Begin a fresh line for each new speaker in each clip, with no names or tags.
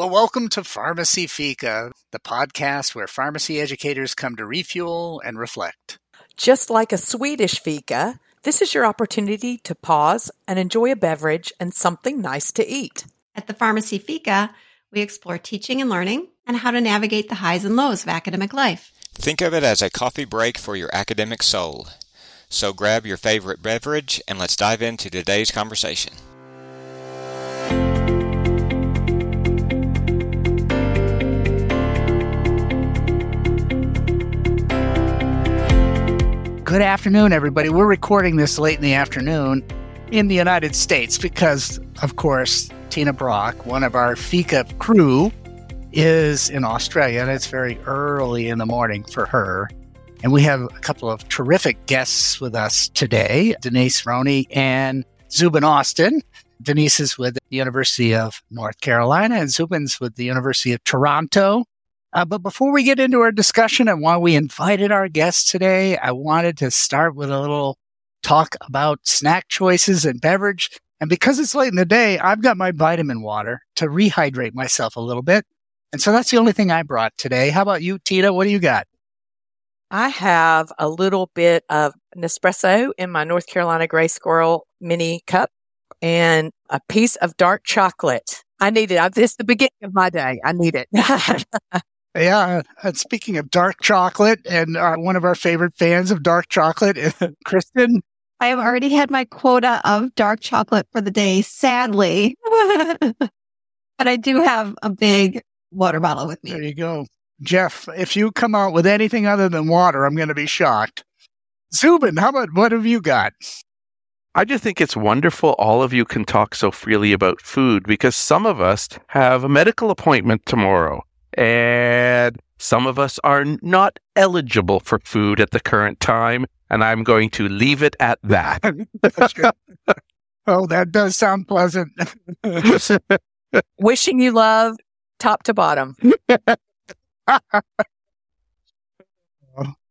Well, welcome to Pharmacy Fika, the podcast where pharmacy educators come to refuel and reflect.
Just like a Swedish fika, this is your opportunity to pause and enjoy a beverage and something nice to eat.
At the Pharmacy Fika, we explore teaching and learning and how to navigate the highs and lows of academic life.
Think of it as a coffee break for your academic soul. So grab your favorite beverage and let's dive into today's conversation.
Good afternoon, everybody. We're recording this late in the afternoon in the United States because, of course, Tina Brock, one of our Fika crew, is in Australia, and it's very early in the morning for her. And we have a couple of terrific guests with us today Denise Rhoney and Zubin Austin. Denise is with the University of North Carolina, and Zubin's with the University of Toronto. Uh, but before we get into our discussion and why we invited our guests today, I wanted to start with a little talk about snack choices and beverage. And because it's late in the day, I've got my vitamin water to rehydrate myself a little bit. And so that's the only thing I brought today. How about you, Tina? What do you got?
I have a little bit of Nespresso in my North Carolina Gray Squirrel mini cup and a piece of dark chocolate. I need it. This is the beginning of my day. I need it.
Yeah. And speaking of dark chocolate, and uh, one of our favorite fans of dark chocolate, Kristen.
I have already had my quota of dark chocolate for the day, sadly. but I do have a big water bottle with me.
There you go. Jeff, if you come out with anything other than water, I'm going to be shocked. Zubin, how about what have you got?
I just think it's wonderful all of you can talk so freely about food because some of us have a medical appointment tomorrow and some of us are not eligible for food at the current time, and I'm going to leave it at that.
oh, that does sound pleasant.
Wishing you love top to bottom.
How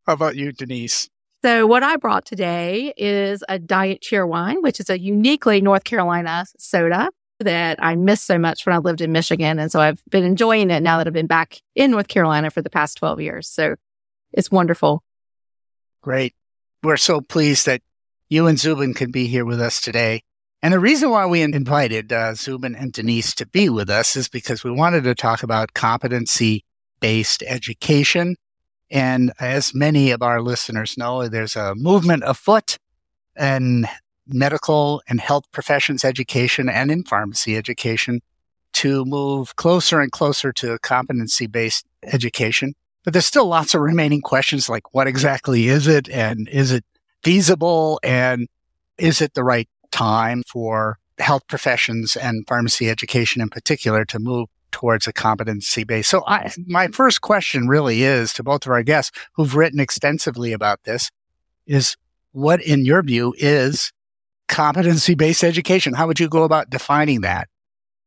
about you, Denise?
So, what I brought today is a diet Cheerwine, which is a uniquely North Carolina soda that I missed so much when I lived in Michigan. And so I've been enjoying it now that I've been back in North Carolina for the past 12 years. So it's wonderful.
Great. We're so pleased that you and Zubin can be here with us today. And the reason why we invited uh, Zubin and Denise to be with us is because we wanted to talk about competency based education. And as many of our listeners know, there's a movement afoot and medical and health professions education and in pharmacy education to move closer and closer to a competency based education. But there's still lots of remaining questions like what exactly is it and is it feasible and is it the right time for health professions and pharmacy education in particular to move towards a competency base. So I, my first question really is to both of our guests who've written extensively about this is what in your view is competency based education? How would you go about defining that?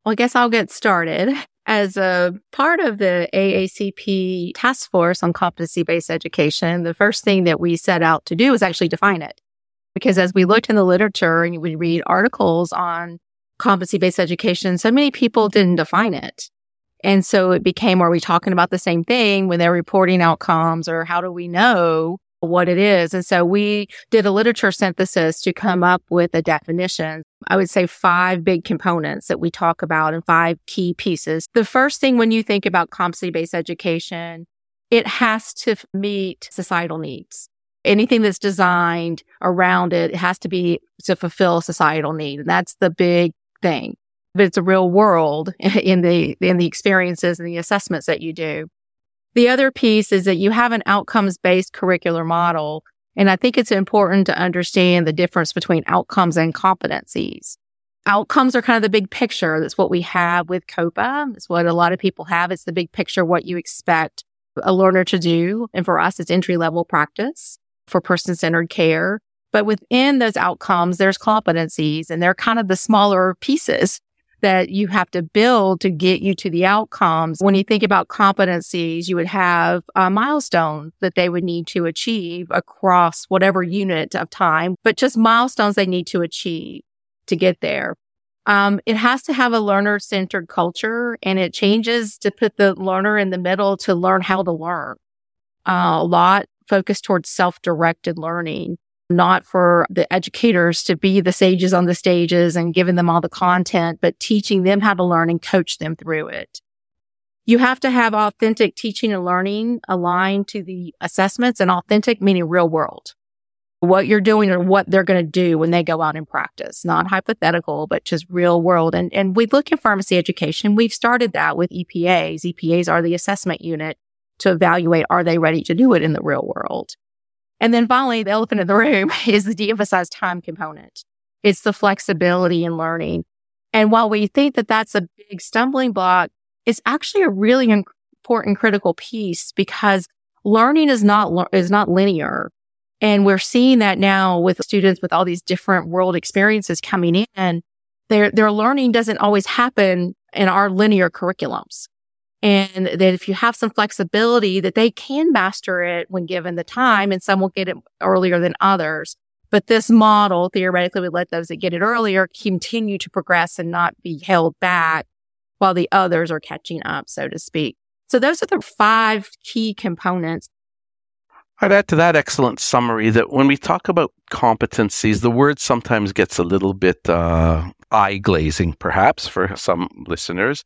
Well, I guess I'll get started. As a part of the AACP task force on competency based education, the first thing that we set out to do was actually define it. Because as we looked in the literature and we read articles on competency based education, so many people didn't define it. And so it became, are we talking about the same thing when they're reporting outcomes or how do we know what it is. And so we did a literature synthesis to come up with a definition. I would say five big components that we talk about and five key pieces. The first thing when you think about competency based education, it has to meet societal needs. Anything that's designed around it, it has to be to fulfill societal need. And that's the big thing. But it's a real world in the, in the experiences and the assessments that you do. The other piece is that you have an outcomes based curricular model. And I think it's important to understand the difference between outcomes and competencies. Outcomes are kind of the big picture. That's what we have with COEPA. It's what a lot of people have. It's the big picture, what you expect a learner to do. And for us, it's entry level practice for person centered care. But within those outcomes, there's competencies and they're kind of the smaller pieces that you have to build to get you to the outcomes. When you think about competencies, you would have a milestone that they would need to achieve across whatever unit of time, but just milestones they need to achieve to get there. Um, it has to have a learner centered culture and it changes to put the learner in the middle to learn how to learn. Uh, a lot focused towards self directed learning, not for the educators to be the sages on the stages and giving them all the content, but teaching them how to learn and coach them through it. You have to have authentic teaching and learning aligned to the assessments and authentic meaning real world what you're doing or what they're going to do when they go out and practice, not hypothetical, but just real world. And, and we look at pharmacy education. We've started that with EPAs. EPAs are the assessment unit to evaluate, are they ready to do it in the real world? And then finally, the elephant in the room is the de-emphasized time component. It's the flexibility in learning. And while we think that that's a big stumbling block, it's actually a really important critical piece because learning is not, is not linear. And we're seeing that now with students with all these different world experiences coming in. Their, their learning doesn't always happen in our linear curriculums. And that if you have some flexibility that they can master it when given the time and some will get it earlier than others. But this model theoretically would let those that get it earlier continue to progress and not be held back while the others are catching up, so to speak. So those are the five key components
I'd add to that excellent summary that when we talk about competencies, the word sometimes gets a little bit uh, eye glazing, perhaps, for some listeners.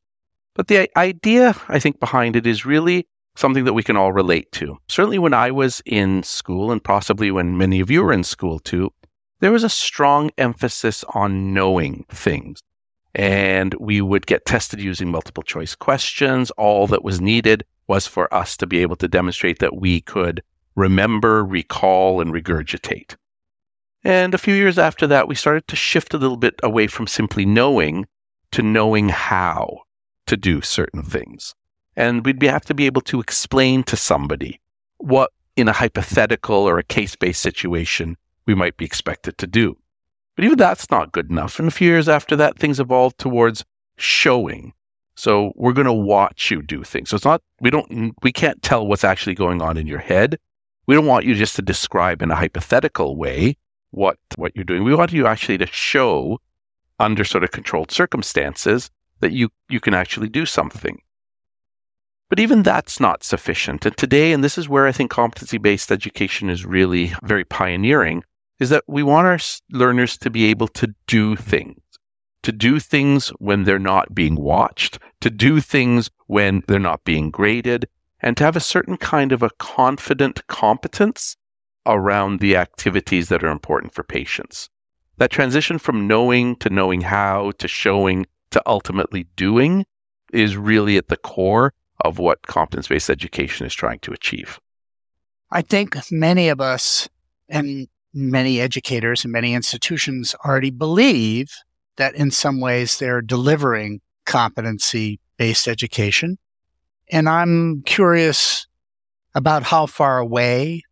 But the idea, I think, behind it is really something that we can all relate to. Certainly, when I was in school, and possibly when many of you were in school too, there was a strong emphasis on knowing things. And we would get tested using multiple choice questions. All that was needed was for us to be able to demonstrate that we could remember, recall, and regurgitate. And a few years after that, we started to shift a little bit away from simply knowing to knowing how to do certain things. And we'd have to be able to explain to somebody what, in a hypothetical or a case based situation, we might be expected to do. But even that's not good enough. And a few years after that, things evolved towards showing. So we're going to watch you do things. So it's not, we don't, we can't tell what's actually going on in your head. We don't want you just to describe in a hypothetical way what, what you're doing. We want you actually to show under sort of controlled circumstances that you, you can actually do something. But even that's not sufficient. And today, and this is where I think competency based education is really very pioneering, is that we want our learners to be able to do things, to do things when they're not being watched, to do things when they're not being graded, and to have a certain kind of a confident competence around the activities that are important for patients. That transition from knowing to knowing how to showing to ultimately doing is really at the core of what competence based education is trying to achieve.
I think many of us and many educators and many institutions already believe that in some ways they're delivering competency based education. And I'm curious about how far away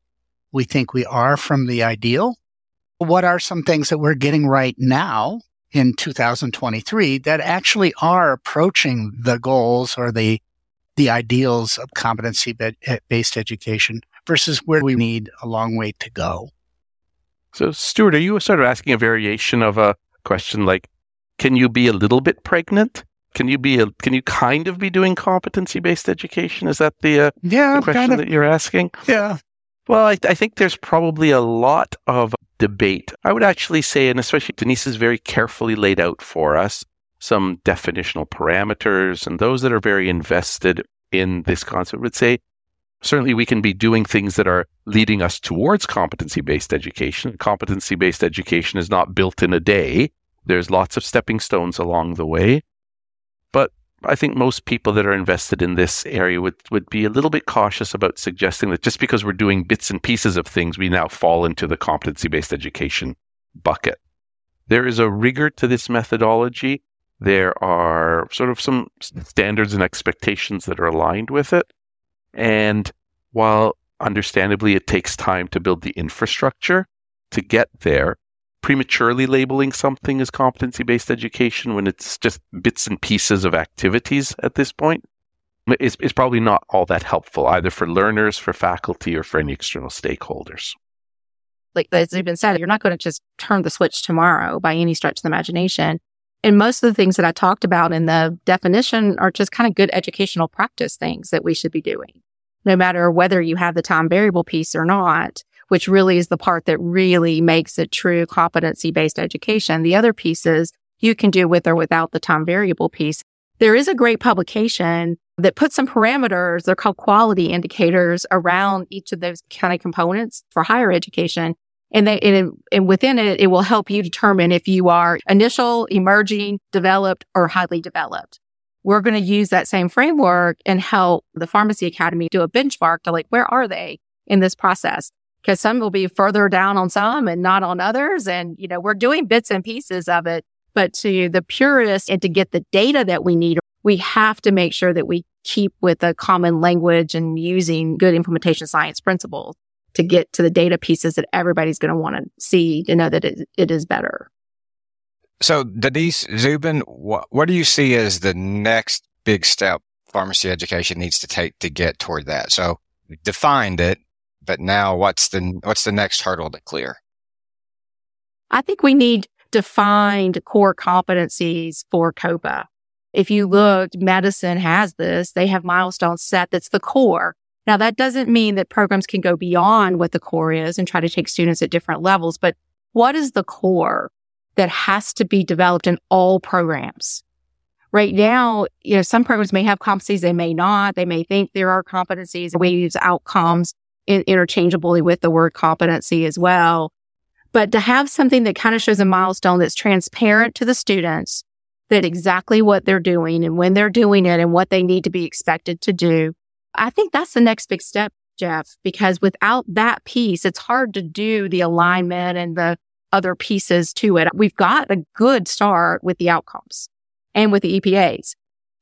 we think we are from the ideal. What are some things that we're getting right now in 2023 that actually are approaching the goals or the the ideals of competency eh, based education versus where we need a long way to go.
So, Stuart, are you sort of asking a variation of a question like, can you be a little bit pregnant? Can you be a, can you kind of be doing competency based education? Is that the, uh,
yeah,
the question
kind of,
that you're asking?
Yeah.
Well, I, I, think there's probably a lot of debate. I would actually say, and especially Denise is very carefully laid out for us some definitional parameters, and those that are very invested in this concept would say certainly we can be doing things that are leading us towards competency based education. Competency based education is not built in a day. There's lots of stepping stones along the way. I think most people that are invested in this area would, would be a little bit cautious about suggesting that just because we're doing bits and pieces of things, we now fall into the competency based education bucket. There is a rigor to this methodology. There are sort of some standards and expectations that are aligned with it. And while understandably it takes time to build the infrastructure to get there, prematurely labeling something as competency based education when it's just bits and pieces of activities at this point is, is probably not all that helpful either for learners, for faculty, or for any external stakeholders.
Like as you've been said, you're not going to just turn the switch tomorrow by any stretch of the imagination. And most of the things that I talked about in the definition are just kind of good educational practice things that we should be doing, no matter whether you have the time variable piece or not, which really is the part that really makes it true competency based education. The other pieces you can do with or without the time variable piece. There is a great publication that puts some parameters. They're called quality indicators around each of those kind of components for higher education. And they, and, and within it, it will help you determine if you are initial, emerging, developed, or highly developed. We're going to use that same framework and help the pharmacy academy do a benchmark to like, where are they in this process? Because some will be further down on some and not on others. And, you know, we're doing bits and pieces of it, but to the purist and to get the data that we need, we have to make sure that we keep with a common language and using good implementation science principles to get to the data pieces that everybody's going to want to see to know that it, it is better.
So, Denise Zubin, what, what do you see as the next big step pharmacy education needs to take to get toward that? So, defined it, but now what's the what's the next hurdle to clear?
I think we need defined core competencies for COEPA. If you looked, medicine has this. They have milestones set that's the core. Now, that doesn't mean that programs can go beyond what the core is and try to take students at different levels, but what is the core that has to be developed in all programs? Right now, you know, some programs may have competencies, they may not. They may think there are competencies. We use outcomes interchangeably with the word competency as well. But to have something that kind of shows a milestone that's transparent to the students, that exactly what they're doing and when they're doing it and what they need to be expected to do I think that's the next big step, Jeff, because without that piece, it's hard to do the alignment and the other pieces to it. We've got a good start with the outcomes and with the EPAs.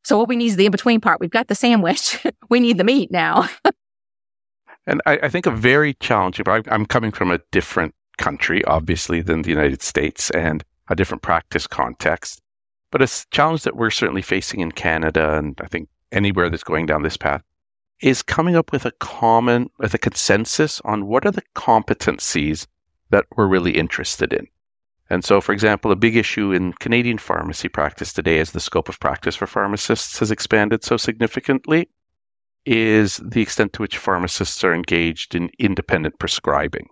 So what we need is the in between part. We've got the sandwich. we need the meat now.
and I, I, think a very challenging, I'm coming from a different country, obviously, than the United States and a different practice context. But a challenge that we're certainly facing in Canada and I think anywhere that's going down this path is coming up with a common, with a consensus on what are the competencies that we're really interested in. And so, for example, a big issue in Canadian pharmacy practice today, is the scope of practice for pharmacists has expanded so significantly, is the extent to which pharmacists are engaged in independent prescribing.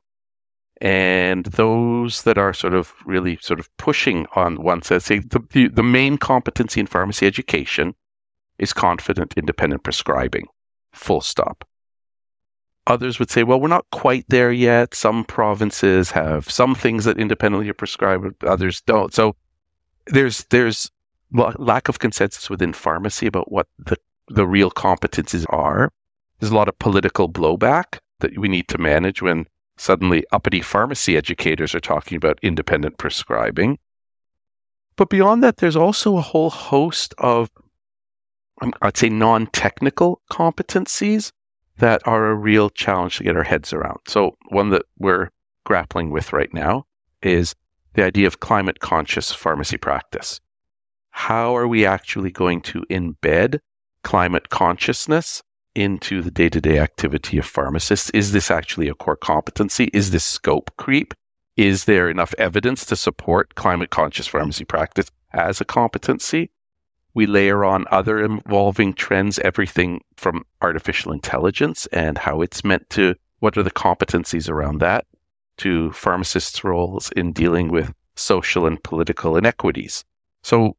And those that are sort of really sort of pushing on one side say the, the, the main competency in pharmacy education is confident independent prescribing full stop. Others would say, well, we're not quite there yet. Some provinces have some things that independently are prescribed, others don't. So there's there's lack of consensus within pharmacy about what the, the real competencies are. There's a lot of political blowback that we need to manage when suddenly uppity pharmacy educators are talking about independent prescribing. But beyond that, there's also a whole host of um, I'd say non technical competencies that are a real challenge to get our heads around. So, one that we're grappling with right now is the idea of climate conscious pharmacy practice. How are we actually going to embed climate consciousness into the day to day activity of pharmacists? Is this actually a core competency? Is this scope creep? Is there enough evidence to support climate conscious pharmacy practice as a competency? We layer on other evolving trends, everything from artificial intelligence and how it's meant to, what are the competencies around that, to pharmacists' roles in dealing with social and political inequities. So,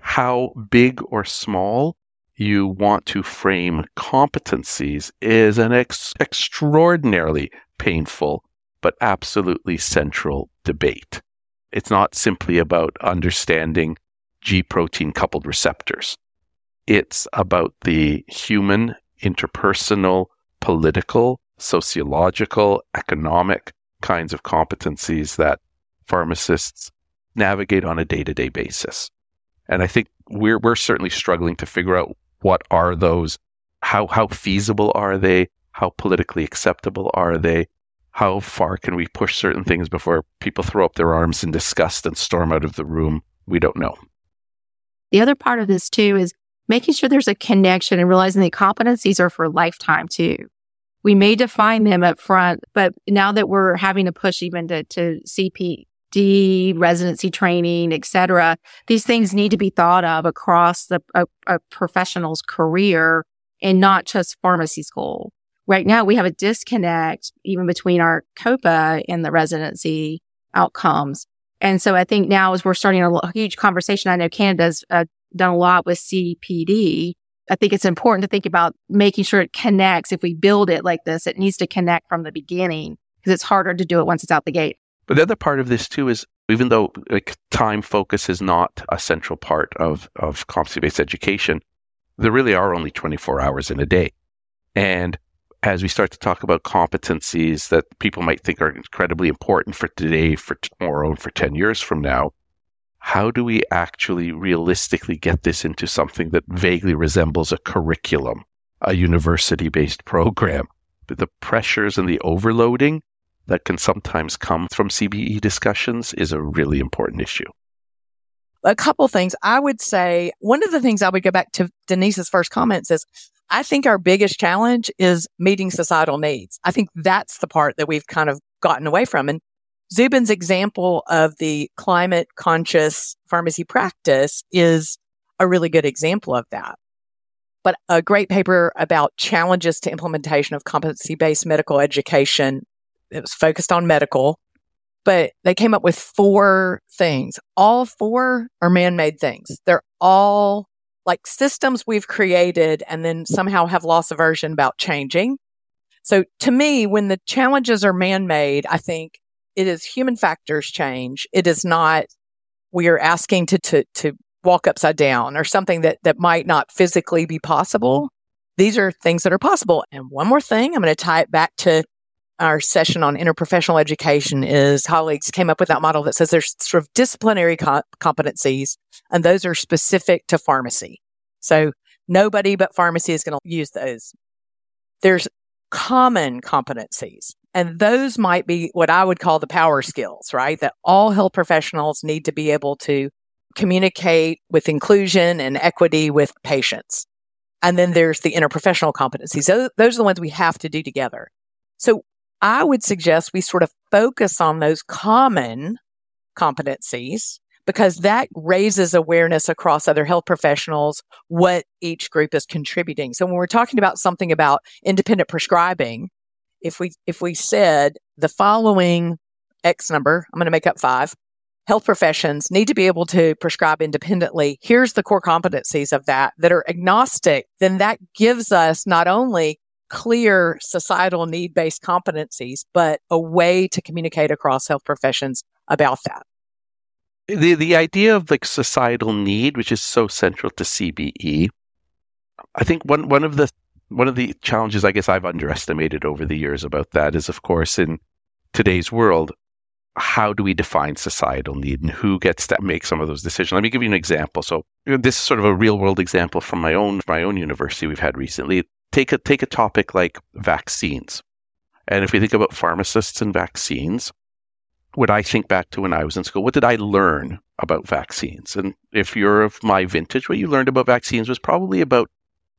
how big or small you want to frame competencies is an ex- extraordinarily painful but absolutely central debate. It's not simply about understanding G protein coupled receptors. It's about the human, interpersonal, political, sociological, economic kinds of competencies that pharmacists navigate on a day to day basis. And I think we're, we're certainly struggling to figure out what are those, how, how feasible are they? How politically acceptable are they? How far can we push certain things before people throw up their arms in disgust and storm out of the room? We don't know.
The other part of this too is making sure there's a connection and realizing that competencies are for lifetime too. We may define them up front, but now that we're having to push even to, to CP D, residency training, et cetera. These things need to be thought of across the, a, a professional's career and not just pharmacy school. Right now, we have a disconnect even between our COEPA and the residency outcomes. And so I think now as we're starting a huge conversation, I know Canada's uh, done a lot with CPD. I think it's important to think about making sure it connects. If we build it like this, it needs to connect from the beginning because it's harder to do it once it's out the gate.
But the other part of this too is even though like time focus is not a central part of, of competency based education, there really are only 24 hours in a day. And as we start to talk about competencies that people might think are incredibly important for today, for tomorrow, and for 10 years from now, how do we actually realistically get this into something that vaguely resembles a curriculum, a university based program? The pressures and the overloading that can sometimes come from CBE discussions is a really important issue.
A couple things I would say. One of the things I would go back to Denise's first comments is I think our biggest challenge is meeting societal needs. I think that's the part that we've kind of gotten away from. And Zubin's example of the climate conscious pharmacy practice is a really good example of that. But a great paper about challenges to implementation of competency based medical education. It was focused on medical, but they came up with four things. All four are man made things. They're all like systems we've created and then somehow have lost aversion about changing. So to me, when the challenges are man made, I think it is human factors change. It is not we are asking to, to, to walk upside down or something that, that might not physically be possible. These are things that are possible. And one more thing, I'm going to tie it back to our session on interprofessional education is colleagues came up with that model that says there's sort of disciplinary co- competencies and those are specific to pharmacy. So nobody but pharmacy is going to use those. There's common competencies and those might be what I would call the power skills, right? That all health professionals need to be able to communicate with inclusion and equity with patients. And then there's the interprofessional competencies. Those, those are the ones we have to do together. So I would suggest we sort of focus on those common competencies because that raises awareness across other health professionals what each group is contributing. So when we're talking about something about independent prescribing, if we if we said the following X number, I'm going to make up five, health professions need to be able to prescribe independently. Here's the core competencies of that that are agnostic. Then that gives us not only clear societal need based competencies, but a way to communicate across health professions about that.
The, the idea of like societal need, which is so central to CBE, I think one, one of the one of the challenges I guess I've underestimated over the years about that is, of course, in today's world, how do we define societal need and who gets to make some of those decisions? Let me give you an example. So this is sort of a real world example from my own my own university we've had recently take a take a topic like vaccines. And if we think about pharmacists and vaccines, what I think back to when I was in school, what did I learn about vaccines? And if you're of my vintage, what you learned about vaccines was probably about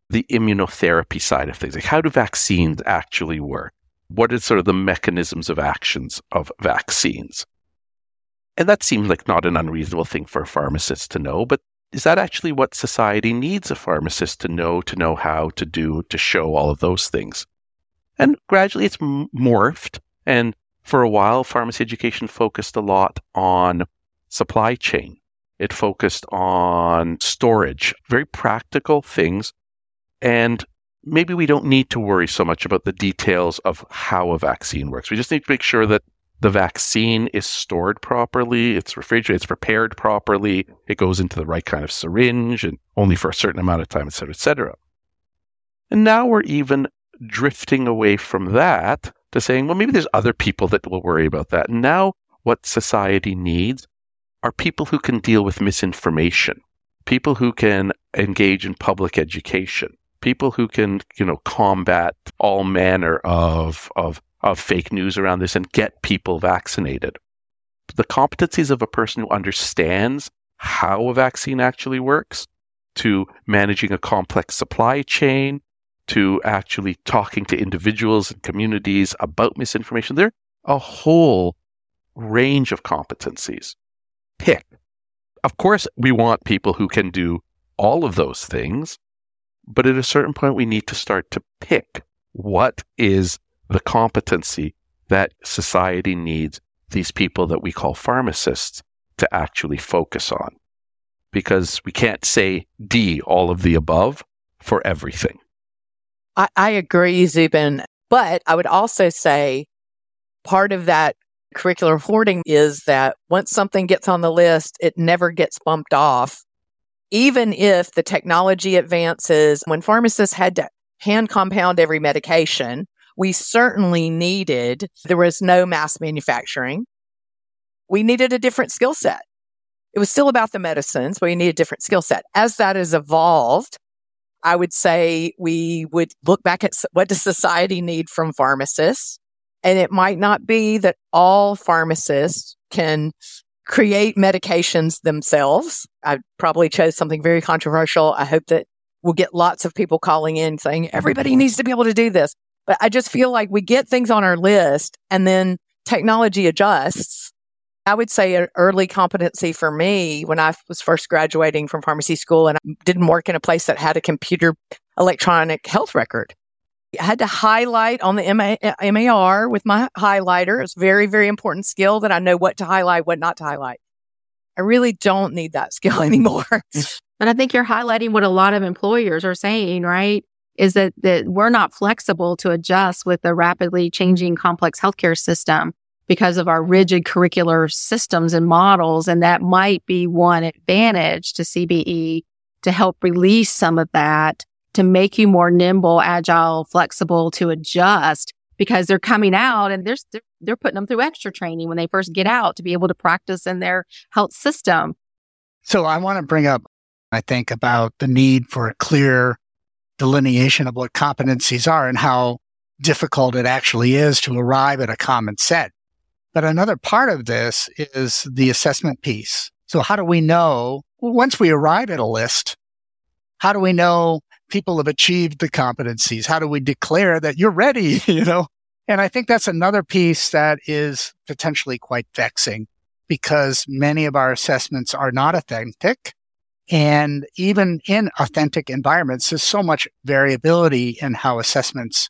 the immunotherapy side of things. Like how do vaccines actually work? What are sort of the mechanisms of actions of vaccines? And that seems like not an unreasonable thing for a pharmacist to know, but is that actually what society needs a pharmacist to know, to know how to do, to show all of those things? And gradually it's morphed. And for a while, pharmacy education focused a lot on supply chain. It focused on storage, very practical things. And maybe we don't need to worry so much about the details of how a vaccine works. We just need to make sure that the vaccine is stored properly, it's refrigerated, it's prepared properly, it goes into the right kind of syringe and only for a certain amount of time, et cetera, et cetera. And now we're even drifting away from that to saying, well, maybe there's other people that will worry about that. And now what society needs are people who can deal with misinformation, people who can engage in public education, people who can, you know, combat all manner of, of of fake news around this and get people vaccinated. The competencies of a person who understands how a vaccine actually works, to managing a complex supply chain, to actually talking to individuals and communities about misinformation. There are a whole range of competencies. Pick. Of course, we want people who can do all of those things, but at a certain point, we need to start to pick what is the competency that society needs these people that we call pharmacists to actually focus on. Because we can't say D, all of the above, for everything.
I, I agree, Zubin. But I would also say part of that curricular hoarding is that once something gets on the list, it never gets bumped off. Even if the technology advances, when pharmacists had to hand compound every medication, we certainly needed, there was no mass manufacturing. We needed a different skill set. It was still about the medicines, but we need a different skill set. As that has evolved, I would say we would look back at what does society need from pharmacists? And it might not be that all pharmacists can create medications themselves. I probably chose something very controversial. I hope that we'll get lots of people calling in saying everybody needs to be able to do this. But I just feel like we get things on our list and then technology adjusts. I would say an early competency for me when I was first graduating from pharmacy school and I didn't work in a place that had a computer electronic health record. I had to highlight on the MAR uh, with my highlighter. It's a very, very important skill that I know what to highlight, what not to highlight. I really don't need that skill anymore.
and I think you're highlighting what a lot of employers are saying, right? Is that, that we're not flexible to adjust with the rapidly changing complex healthcare system because of our rigid curricular systems and models. And that might be one advantage to CBE to help release some of that to make you more nimble, agile, flexible to adjust because they're coming out and they're, they're putting them through extra training when they first get out to be able to practice in their health system.
So I want to bring up, I think, about the need for a clear delineation of what competencies are and how difficult it actually is to arrive at a common set. But another part of this is the assessment piece. So how do we know once we arrive at a list, how do we know people have achieved the competencies? How do we declare that you're ready? You know, and I think that's another piece that is potentially quite vexing because many of our assessments are not authentic. And even in authentic environments, there's so much variability in how assessments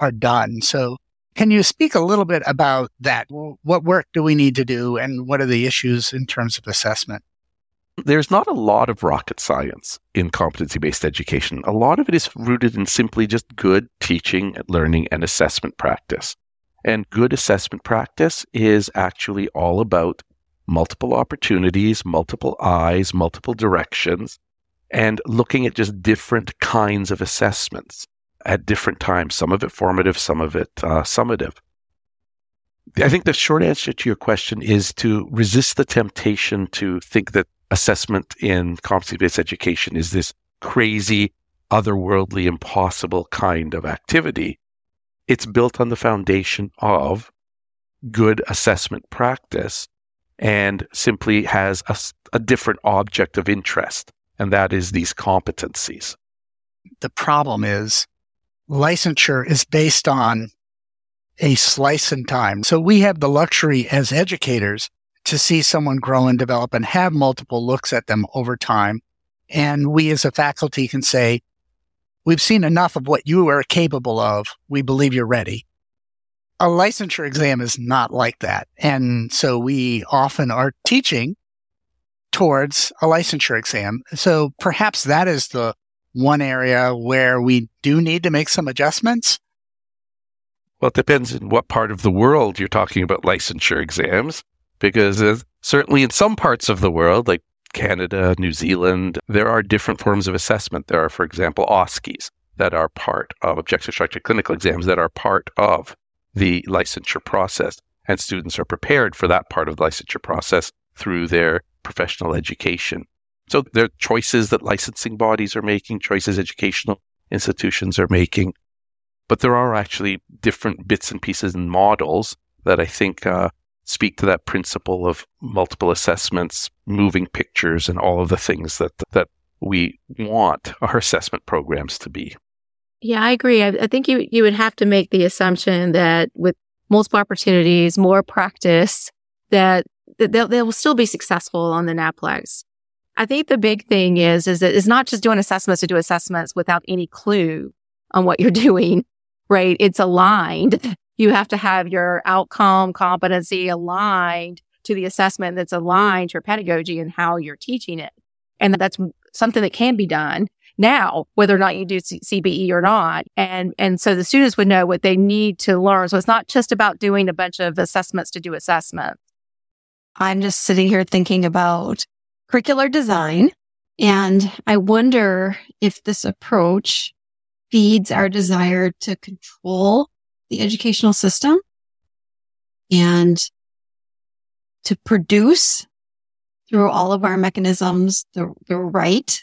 are done. So can you speak a little bit about that? What work do we need to do and what are the issues in terms of assessment?
There's not a lot of rocket science in competency based education. A lot of it is rooted in simply just good teaching, learning, and assessment practice. And good assessment practice is actually all about multiple opportunities, multiple eyes, multiple directions, and looking at just different kinds of assessments at different times, some of it formative, some of it uh, summative. I think the short answer to your question is to resist the temptation to think that assessment in competency based education is this crazy, otherworldly, impossible kind of activity. It's built on the foundation of good assessment practice and simply has a, a different object of interest, and that is these competencies.
The problem is licensure is based on a slice in time. So we have the luxury as educators to see someone grow and develop and have multiple looks at them over time. And we as a faculty can say, we've seen enough of what you are capable of. We believe you're ready a licensure exam is not like that. And so we often are teaching towards a licensure exam. So perhaps that is the one area where we do need to make some adjustments.
Well, it depends in what part of the world you're talking about licensure exams, because certainly in some parts of the world, like Canada, New Zealand, there are different forms of assessment. There are, for example, OSCEs that are part of objective structured clinical exams that are part of the licensure process. And students are prepared for that part of the licensure process through their professional education. So there are choices that licensing bodies are making, choices educational institutions are making. But there are actually different bits and pieces and models that I think uh, speak to that principle of multiple assessments, moving pictures, and all of the things that that we want our assessment programs to be.
Yeah, I agree. I, I think you, you would have to make the assumption that with multiple opportunities, more practice, that, that they'll, they will still be successful on the NAPLEX. I think the big thing is, is that it's not just doing assessments to do assessments without any clue on what you're doing, right? It's aligned. You have to have your outcome competency aligned to the assessment that's aligned to your pedagogy and how you're teaching it. And that's something that can be done now, whether or not you do C- CBE or not. And, and so the students would know what they need to learn. So it's not just about doing a bunch of assessments to do assessment.
I'm just sitting here thinking about curricular design. And I wonder if this approach feeds our desire to control the educational system and to produce through all of our mechanisms the, the right,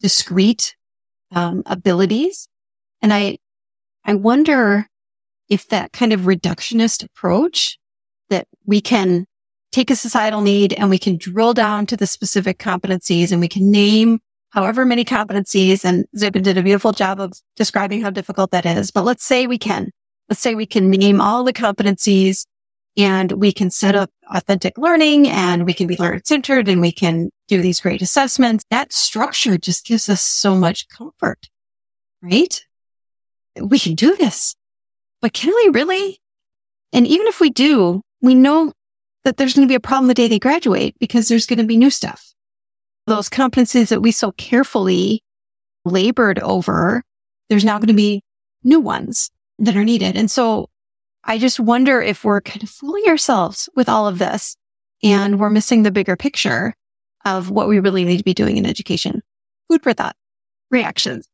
discrete um, abilities. And I, I wonder if that kind of reductionist approach that we can take a societal need and we can drill down to the specific competencies and we can name however many competencies. And Zubin did a beautiful job of describing how difficult that is. But let's say we can, let's say we can name all the competencies and we can set up authentic learning and we can be learner centered and we can do these great assessments. That structure just gives us so much comfort, right? We can do this, but can we really? And even if we do, we know that there's going to be a problem the day they graduate because there's going to be new stuff. Those competencies that we so carefully labored over, there's now going to be new ones that are needed. And so I just wonder if we're kind of fooling ourselves with all of this and we're missing the bigger picture of what we really need to be doing in education. Food for thought. Reactions.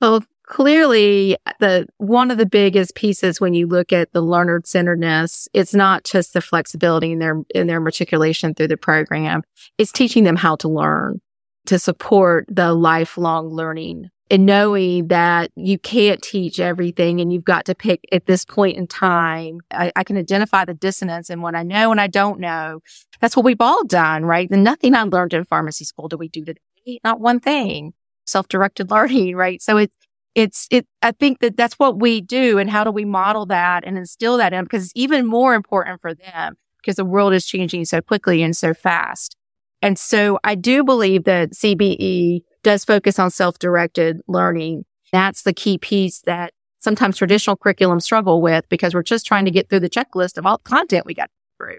Well, clearly the one of the biggest pieces when you look at the learner centeredness, it's not just the flexibility in their in their matriculation through the program. It's teaching them how to learn to support the lifelong learning and knowing that you can't teach everything and you've got to pick at this point in time. I, I, can identify the dissonance and what I know and I don't know. That's what we've all done, right? And nothing I learned in pharmacy school do we do today. Not one thing. Self-directed learning, right? So it's, it's, it, I think that that's what we do. And how do we model that and instill that in? Because it's even more important for them because the world is changing so quickly and so fast. And so I do believe that CBE does focus on self-directed learning. That's the key piece that sometimes traditional curriculum struggle with because we're just trying to get through the checklist of all the content we got through.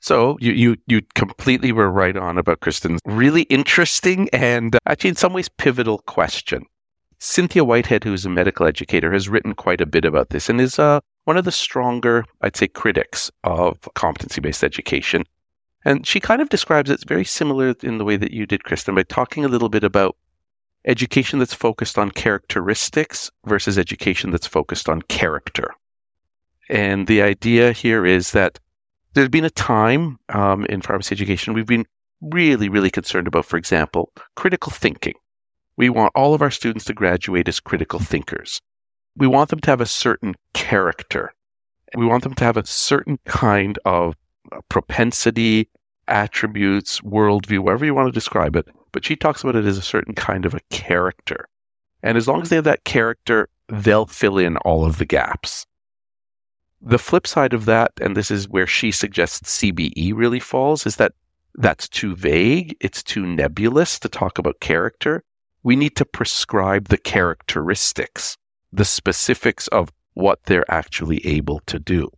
So you, you you completely were right on about Kristen's really interesting and uh, actually in some ways pivotal question. Cynthia Whitehead, who's a medical educator, has written quite a bit about this and is uh, one of the stronger, I'd say, critics of competency-based education. And she kind of describes it very similar in the way that you did, Kristen, by talking a little bit about education that's focused on characteristics versus education that's focused on character. And the idea here is that there's been a time um, in pharmacy education we've been really, really concerned about, for example, critical thinking. We want all of our students to graduate as critical thinkers. We want them to have a certain character. We want them to have a certain kind of Uh, propensity, attributes, worldview, whatever you want to describe it. But she talks about it as a certain kind of a character. And as long as they have that character, they'll fill in all of the gaps. The flip side of that, and this is where she suggests CBE really falls, is that that's too vague. It's too nebulous to talk about character. We need to prescribe the characteristics, the specifics of what they're actually able to do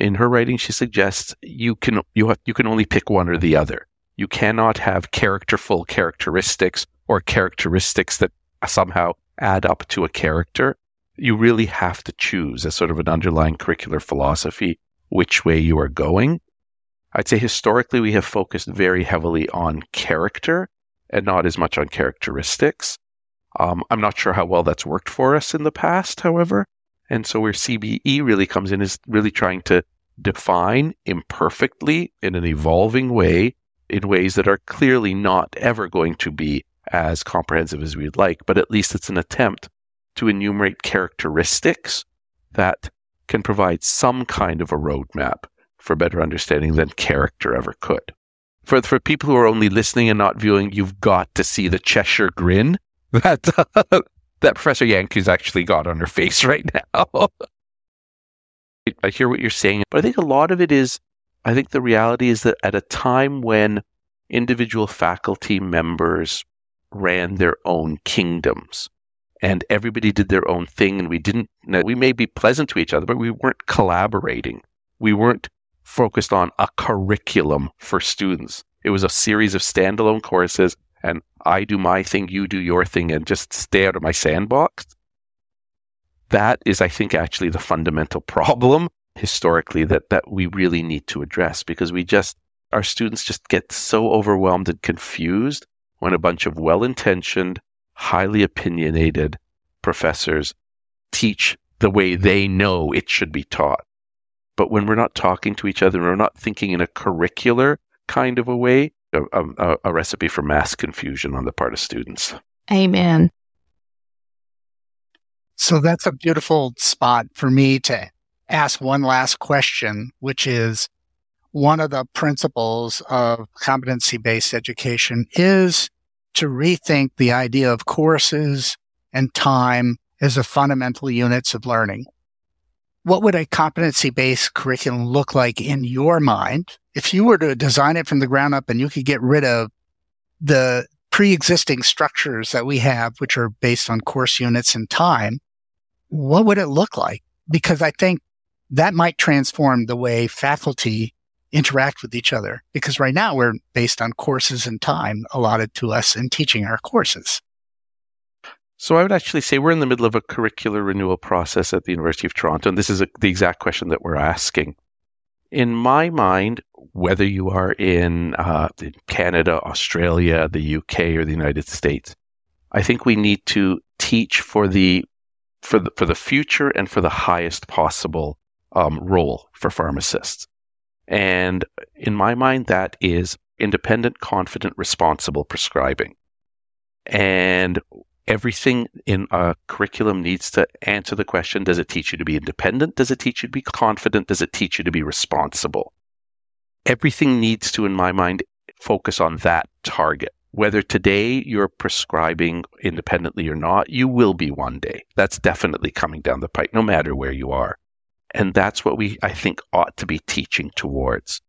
in her writing, she suggests you can you have, you can only pick one or the other. You cannot have characterful characteristics or characteristics that somehow add up to a character. You really have to choose as sort of an underlying curricular philosophy which way you are going. I'd say historically we have focused very heavily on character and not as much on characteristics. Um, I'm not sure how well that's worked for us in the past, however. And so where CBE really comes in is really trying to define imperfectly in an evolving way in ways that are clearly not ever going to be as comprehensive as we'd like, but at least it's an attempt to enumerate characteristics that can provide some kind of a roadmap for better understanding than character ever could. For, for people who are only listening and not viewing, you've got to see the Cheshire grin that that Professor Janke's actually got on her face right now. I hear what you're saying, but I think a lot of it is, I think the reality is that at a time when individual faculty members ran their own kingdoms and everybody did their own thing and we didn't, we may be pleasant to each other, but we weren't collaborating. We weren't focused on a curriculum for students. It was a series of standalone courses and I do my thing, you do your thing, and just stay out of my sandbox. That is, I think, actually the fundamental problem historically that, that we really need to address because we just, our students just get so overwhelmed and confused when a bunch of well intentioned, highly opinionated professors teach the way they know it should be taught. But when we're not talking to each other, we're not thinking in a curricular kind of a way, a, a, a recipe for mass confusion on the part of students.
Amen.
So that's a beautiful spot for me to ask one last question, which is one of the principles of competency based education is to rethink the idea of courses and time as the fundamental units of learning what would a competency based curriculum look like in your mind if you were to design it from the ground up and you could get rid of the pre existing structures that we have, which are based on course units and time? What would it look like? Because I think that might transform the way faculty interact with each other. Because right now we're based on courses and time allotted to us in teaching our courses.
So I would actually say we're in the middle of a curricular renewal process at the University of Toronto, and this is a, the exact question that we're asking. In my mind, whether you are in, uh, Canada, Australia, the UK, or the United States, I think we need to teach for the for the for the future and for the highest possible um, role for pharmacists. And in my mind, that is independent, confident, responsible prescribing. And everything in a curriculum needs to answer the question does it teach you to be independent? Does it teach you to be confident? Does it teach you to be responsible? Everything needs to, in my mind, focus on that target. Whether today you're prescribing independently or not, you will be one day. That's definitely coming down the pipe, no matter where you are. And that's what we, I think, ought to be teaching towards.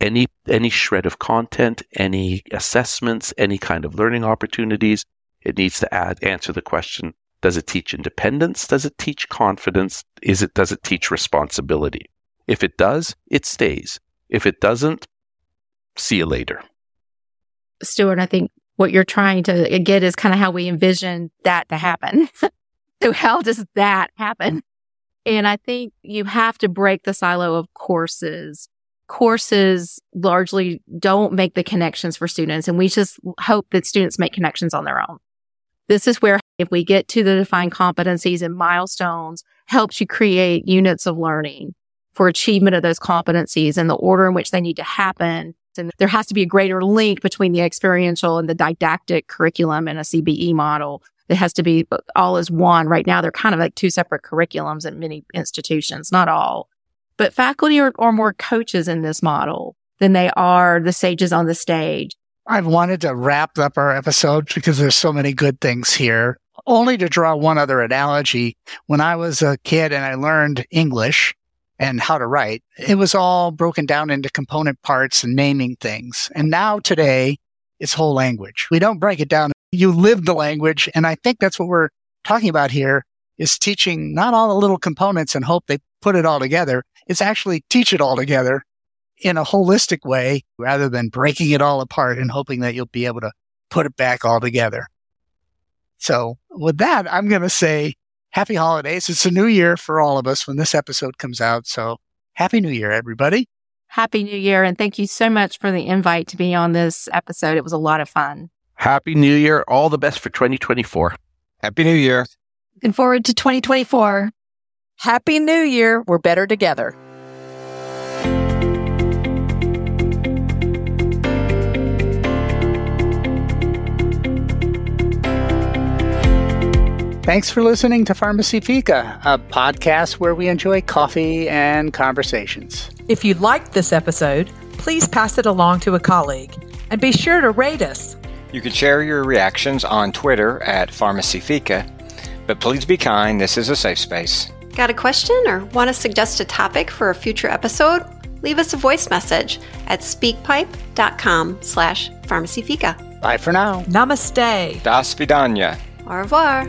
Any, any shred of content, any assessments, any kind of learning opportunities it needs to add, answer the question, does it teach independence? Does it teach confidence? Is it, does it teach responsibility? If it does, it stays. If it doesn't, see you later.
Stuart, I think what you're trying to get is kind of how we envision that to happen. so how does that happen? And I think you have to break the silo of courses. Courses largely don't make the connections for students, and we just hope that students make connections on their own. This is where if we get to the defined competencies and milestones helps you create units of learning for achievement of those competencies and the order in which they need to happen. And there has to be a greater link between the experiential and the didactic curriculum in a CBE model. It has to be all as one. Right now, they're kind of like two separate curriculums in many institutions, not all. But faculty are, are more coaches in this model than they are the sages on the stage.
I've wanted to wrap up our episode because there's so many good things here. Only to draw one other analogy. When I was a kid and I learned English and how to write, it was all broken down into component parts and naming things. And now today, it's whole language. We don't break it down. You live the language. And I think that's what we're talking about here is teaching not all the little components and hope they put it all together. It's actually teach it all together in a holistic way rather than breaking it all apart and hoping that you'll be able to put it back all together. So with that, I'm going to say happy holidays. It's a new year for all of us when this episode comes out. So happy new year, everybody.
Happy new year. And thank you so much for the invite to be on this episode. It was a lot of fun.
Happy new year. All the best for 2024.
Happy new year.
Looking forward to 2024.
Happy new year. We're better together.
Thanks for listening to Pharmacy Fika, a podcast where we enjoy coffee and conversations.
If you liked this episode, please pass it along to a colleague and be sure to rate us.
You can share your reactions on Twitter at Pharmacy Fika, but please be kind. This is a safe space.
Got a question or want to suggest a topic for a future episode? Leave us a voice message at speakpipe.com slash pharmacyfika.
Bye for now.
Namaste.
Das vidanya.
Au revoir.